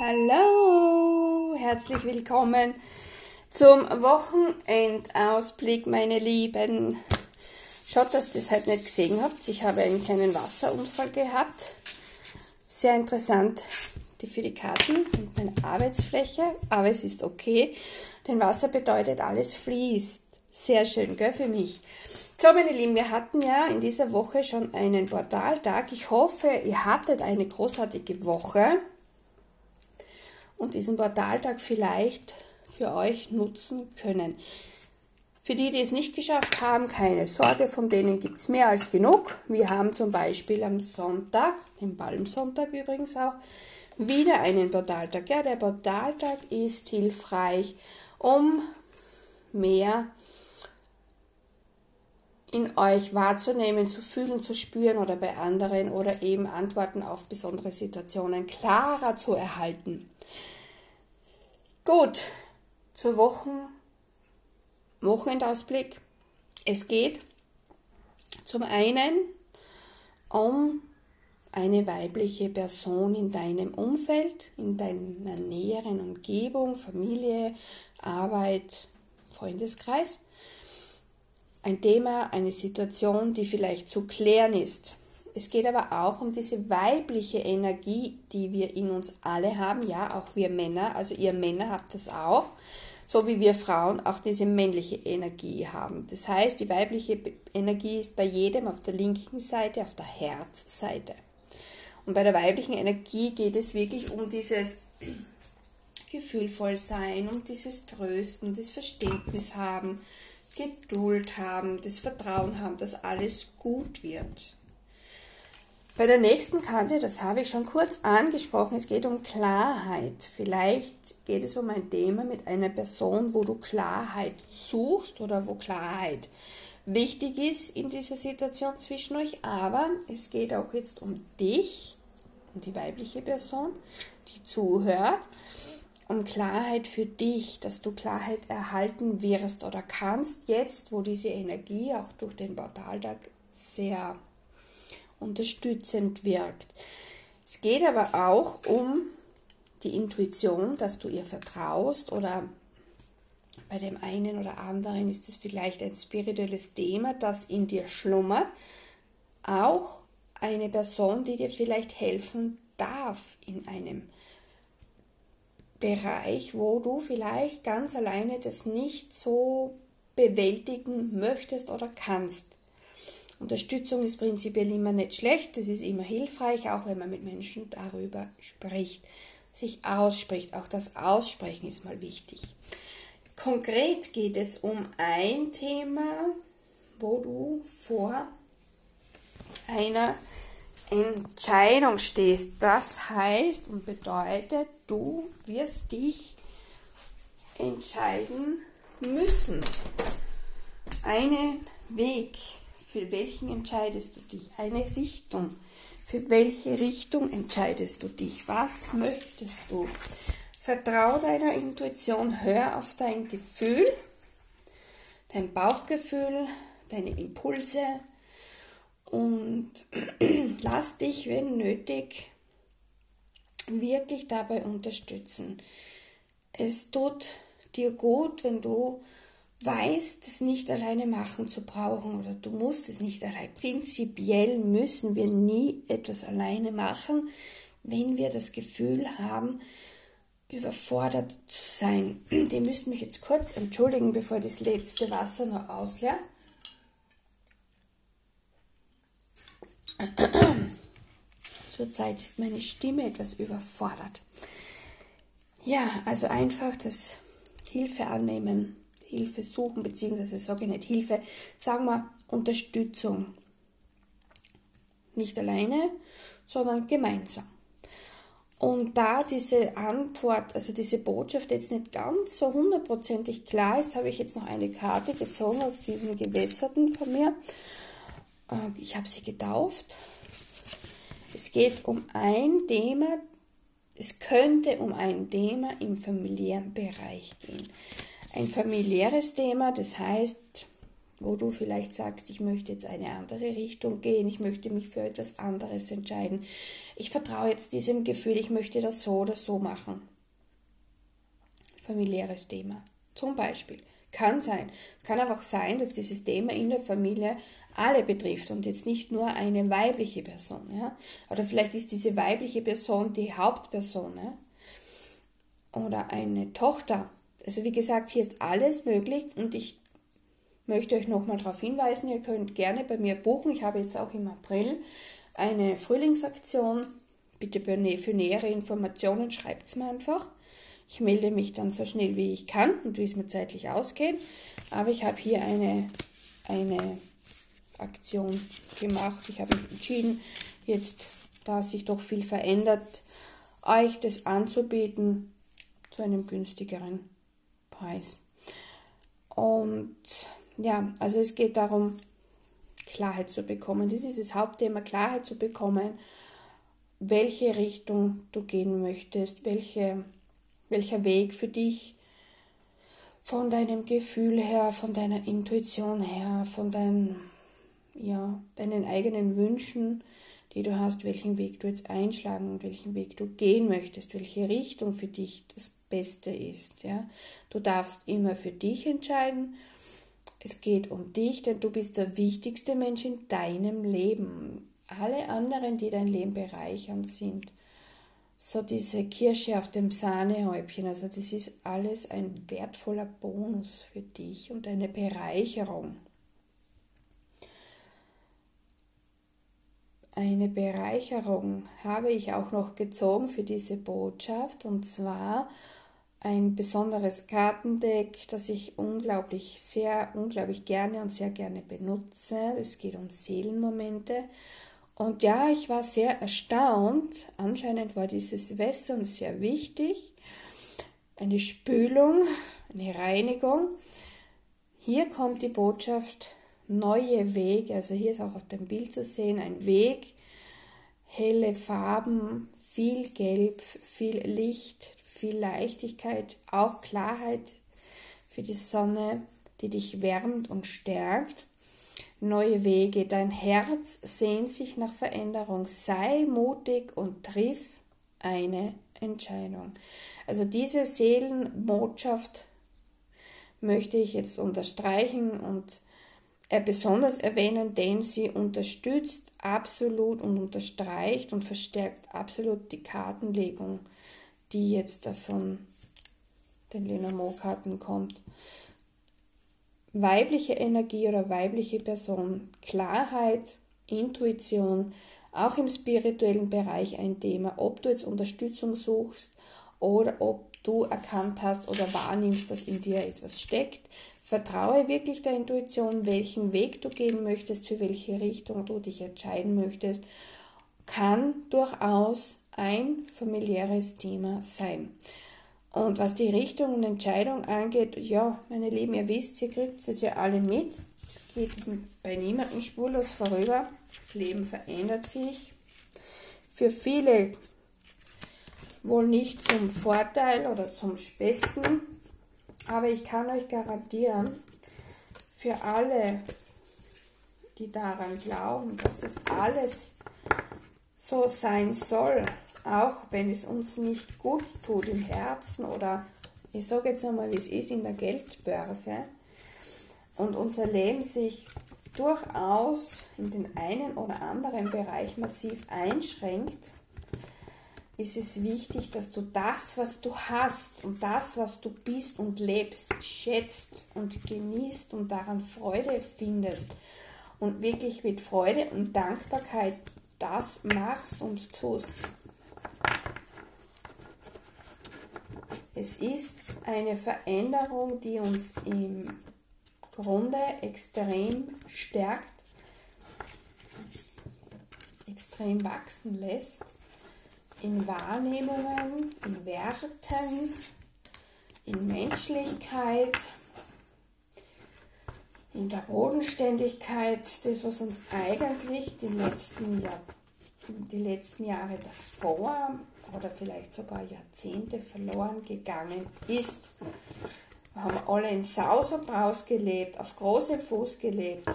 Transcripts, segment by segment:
Hallo, herzlich willkommen zum Wochenendausblick, meine Lieben. Schaut, dass ihr das halt nicht gesehen habt. Ich habe einen kleinen Wasserunfall gehabt. Sehr interessant für die Karten und meine Arbeitsfläche, aber es ist okay, denn Wasser bedeutet, alles fließt. Sehr schön, gell, für mich. So, meine Lieben, wir hatten ja in dieser Woche schon einen Portaltag. Ich hoffe, ihr hattet eine großartige Woche und diesen Portaltag vielleicht für euch nutzen können. Für die, die es nicht geschafft haben, keine Sorge, von denen gibt es mehr als genug. Wir haben zum Beispiel am Sonntag, den Palmsonntag übrigens auch, wieder einen Portaltag. Ja, der Portaltag ist hilfreich, um mehr in euch wahrzunehmen, zu fühlen, zu spüren oder bei anderen oder eben Antworten auf besondere Situationen klarer zu erhalten. Gut, zur Wochen, Wochenendausblick. Es geht zum einen um eine weibliche Person in deinem Umfeld, in deiner näheren Umgebung, Familie, Arbeit, Freundeskreis. Ein Thema, eine Situation, die vielleicht zu klären ist. Es geht aber auch um diese weibliche Energie, die wir in uns alle haben. Ja, auch wir Männer, also ihr Männer habt das auch. So wie wir Frauen auch diese männliche Energie haben. Das heißt, die weibliche Energie ist bei jedem auf der linken Seite, auf der Herzseite. Und bei der weiblichen Energie geht es wirklich um dieses gefühlvoll sein, um dieses Trösten, das Verständnis haben, Geduld haben, das Vertrauen haben, dass alles gut wird. Bei der nächsten Kante, das habe ich schon kurz angesprochen, es geht um Klarheit. Vielleicht geht es um ein Thema mit einer Person, wo du Klarheit suchst oder wo Klarheit wichtig ist in dieser Situation zwischen euch. Aber es geht auch jetzt um dich, um die weibliche Person, die zuhört, um Klarheit für dich, dass du Klarheit erhalten wirst oder kannst, jetzt wo diese Energie auch durch den Portaltag sehr unterstützend wirkt. Es geht aber auch um die Intuition, dass du ihr vertraust oder bei dem einen oder anderen ist es vielleicht ein spirituelles Thema, das in dir schlummert. Auch eine Person, die dir vielleicht helfen darf in einem Bereich, wo du vielleicht ganz alleine das nicht so bewältigen möchtest oder kannst. Unterstützung ist prinzipiell immer nicht schlecht, es ist immer hilfreich, auch wenn man mit Menschen darüber spricht, sich ausspricht. Auch das Aussprechen ist mal wichtig. Konkret geht es um ein Thema, wo du vor einer Entscheidung stehst. Das heißt und bedeutet, du wirst dich entscheiden müssen. Einen Weg für welchen entscheidest du dich? Eine Richtung. Für welche Richtung entscheidest du dich? Was möchtest du? Vertrau deiner Intuition, hör auf dein Gefühl, dein Bauchgefühl, deine Impulse und lass dich, wenn nötig, wirklich dabei unterstützen. Es tut dir gut, wenn du weißt, es nicht alleine machen zu brauchen oder du musst es nicht allein. Prinzipiell müssen wir nie etwas alleine machen, wenn wir das Gefühl haben, überfordert zu sein. Die müsst mich jetzt kurz entschuldigen, bevor das letzte Wasser noch ausleert. Zurzeit ist meine Stimme etwas überfordert. Ja, also einfach das Hilfe annehmen Hilfe suchen, beziehungsweise sage ich nicht Hilfe, sagen wir Unterstützung. Nicht alleine, sondern gemeinsam. Und da diese Antwort, also diese Botschaft jetzt nicht ganz so hundertprozentig klar ist, habe ich jetzt noch eine Karte gezogen aus diesen Gewässerten von mir. Äh, ich habe sie getauft. Es geht um ein Thema, es könnte um ein Thema im familiären Bereich gehen ein familiäres Thema, das heißt, wo du vielleicht sagst, ich möchte jetzt eine andere Richtung gehen, ich möchte mich für etwas anderes entscheiden. Ich vertraue jetzt diesem Gefühl, ich möchte das so oder so machen. Familiäres Thema. Zum Beispiel. Kann sein. Es kann einfach sein, dass dieses Thema in der Familie alle betrifft und jetzt nicht nur eine weibliche Person. Ja? Oder vielleicht ist diese weibliche Person die Hauptperson. Ja? Oder eine Tochter. Also wie gesagt, hier ist alles möglich und ich möchte euch nochmal darauf hinweisen, ihr könnt gerne bei mir buchen. Ich habe jetzt auch im April eine Frühlingsaktion. Bitte für nähere Informationen schreibt es mir einfach. Ich melde mich dann so schnell wie ich kann und wie es mir zeitlich ausgeht. Aber ich habe hier eine, eine Aktion gemacht. Ich habe mich entschieden, jetzt, da sich doch viel verändert, euch das anzubieten zu einem günstigeren Preis. Und ja, also es geht darum, Klarheit zu bekommen. Das ist das Hauptthema, Klarheit zu bekommen, welche Richtung du gehen möchtest, welche welcher Weg für dich von deinem Gefühl her, von deiner Intuition her, von dein, ja, deinen eigenen Wünschen, die du hast, welchen Weg du jetzt einschlagen und welchen Weg du gehen möchtest, welche Richtung für dich das Beste ist. Ja? Du darfst immer für dich entscheiden. Es geht um dich, denn du bist der wichtigste Mensch in deinem Leben. Alle anderen, die dein Leben bereichern, sind so diese Kirsche auf dem Sahnehäubchen. Also das ist alles ein wertvoller Bonus für dich und eine Bereicherung. Eine Bereicherung habe ich auch noch gezogen für diese Botschaft und zwar ein besonderes Kartendeck, das ich unglaublich sehr, unglaublich gerne und sehr gerne benutze. Es geht um Seelenmomente und ja, ich war sehr erstaunt. Anscheinend war dieses Wässern sehr wichtig. Eine Spülung, eine Reinigung. Hier kommt die Botschaft neue Wege. Also hier ist auch auf dem Bild zu sehen ein Weg, helle Farben, viel Gelb, viel Licht, viel Leichtigkeit, auch Klarheit für die Sonne, die dich wärmt und stärkt neue Wege. Dein Herz sehnt sich nach Veränderung. Sei mutig und triff eine Entscheidung. Also diese Seelenbotschaft möchte ich jetzt unterstreichen und besonders erwähnen, denn sie unterstützt absolut und unterstreicht und verstärkt absolut die Kartenlegung, die jetzt davon den Lenormand-Karten kommt. Weibliche Energie oder weibliche Person, Klarheit, Intuition, auch im spirituellen Bereich ein Thema, ob du jetzt Unterstützung suchst oder ob du erkannt hast oder wahrnimmst, dass in dir etwas steckt. Vertraue wirklich der Intuition, welchen Weg du gehen möchtest, für welche Richtung du dich entscheiden möchtest, kann durchaus ein familiäres Thema sein. Und was die Richtung und Entscheidung angeht, ja, meine Lieben, ihr wisst, ihr kriegt es ja alle mit. Es geht bei niemandem spurlos vorüber. Das Leben verändert sich. Für viele wohl nicht zum Vorteil oder zum Besten, aber ich kann euch garantieren, für alle, die daran glauben, dass das alles so sein soll, auch wenn es uns nicht gut tut im Herzen oder ich sage jetzt einmal, wie es ist in der Geldbörse und unser Leben sich durchaus in den einen oder anderen Bereich massiv einschränkt, ist es wichtig, dass du das, was du hast und das, was du bist und lebst, schätzt und genießt und daran Freude findest und wirklich mit Freude und Dankbarkeit das machst und tust. Es ist eine Veränderung, die uns im Grunde extrem stärkt, extrem wachsen lässt in Wahrnehmungen, in Werten, in Menschlichkeit, in der Bodenständigkeit, das, was uns eigentlich die letzten, Jahr, die letzten Jahre davor oder vielleicht sogar Jahrzehnte verloren gegangen ist. Wir haben alle in Saus und Braus gelebt, auf großem Fuß gelebt.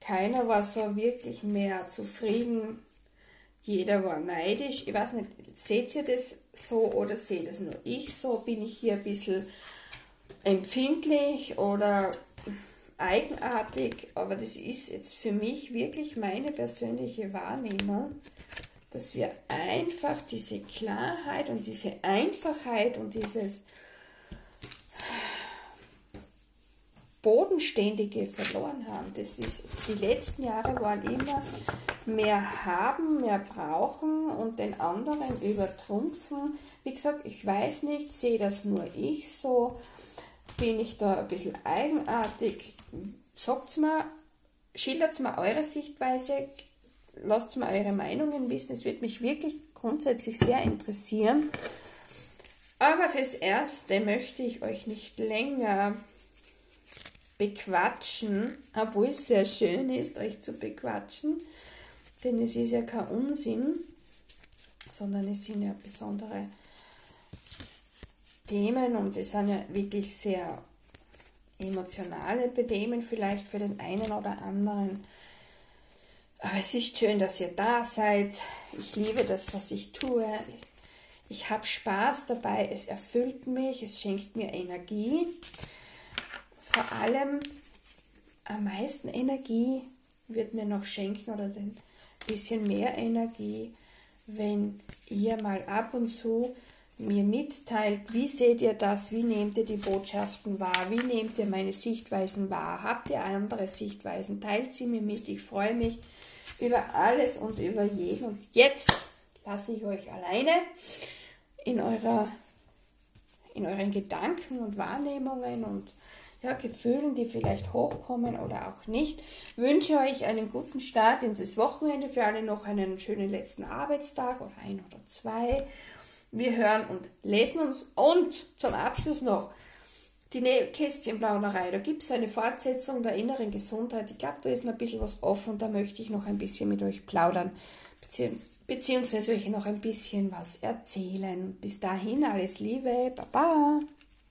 Keiner war so wirklich mehr zufrieden. Jeder war neidisch. Ich weiß nicht, seht ihr das so oder seht das nur ich so? Bin ich hier ein bisschen empfindlich oder eigenartig? Aber das ist jetzt für mich wirklich meine persönliche Wahrnehmung, dass wir einfach diese Klarheit und diese Einfachheit und dieses Bodenständige verloren haben. Das ist, die letzten Jahre waren immer mehr haben, mehr brauchen und den anderen übertrumpfen. Wie gesagt, ich weiß nicht, sehe das nur ich so, bin ich da ein bisschen eigenartig. Sagt mir, schildert mir eure Sichtweise, lasst mir eure Meinungen wissen. Es wird mich wirklich grundsätzlich sehr interessieren. Aber fürs Erste möchte ich euch nicht länger bequatschen, obwohl es sehr schön ist, euch zu bequatschen, denn es ist ja kein Unsinn, sondern es sind ja besondere Themen und es sind ja wirklich sehr emotionale Themen vielleicht für den einen oder anderen. Aber es ist schön, dass ihr da seid. Ich liebe das, was ich tue. Ich habe Spaß dabei. Es erfüllt mich. Es schenkt mir Energie vor allem am meisten Energie wird mir noch schenken oder ein bisschen mehr Energie, wenn ihr mal ab und zu mir mitteilt, wie seht ihr das, wie nehmt ihr die Botschaften wahr, wie nehmt ihr meine Sichtweisen wahr, habt ihr andere Sichtweisen, teilt sie mir mit, ich freue mich über alles und über jeden. Und jetzt lasse ich euch alleine in, eurer, in euren Gedanken und Wahrnehmungen und ja, Gefühlen, die vielleicht hochkommen oder auch nicht. Wünsche euch einen guten Start in das Wochenende, für alle noch einen schönen letzten Arbeitstag oder ein oder zwei. Wir hören und lesen uns und zum Abschluss noch die Kästchenplauderei. Da gibt es eine Fortsetzung der inneren Gesundheit. Ich glaube, da ist noch ein bisschen was offen. Da möchte ich noch ein bisschen mit euch plaudern, beziehungsweise euch noch ein bisschen was erzählen. Bis dahin alles Liebe. Baba.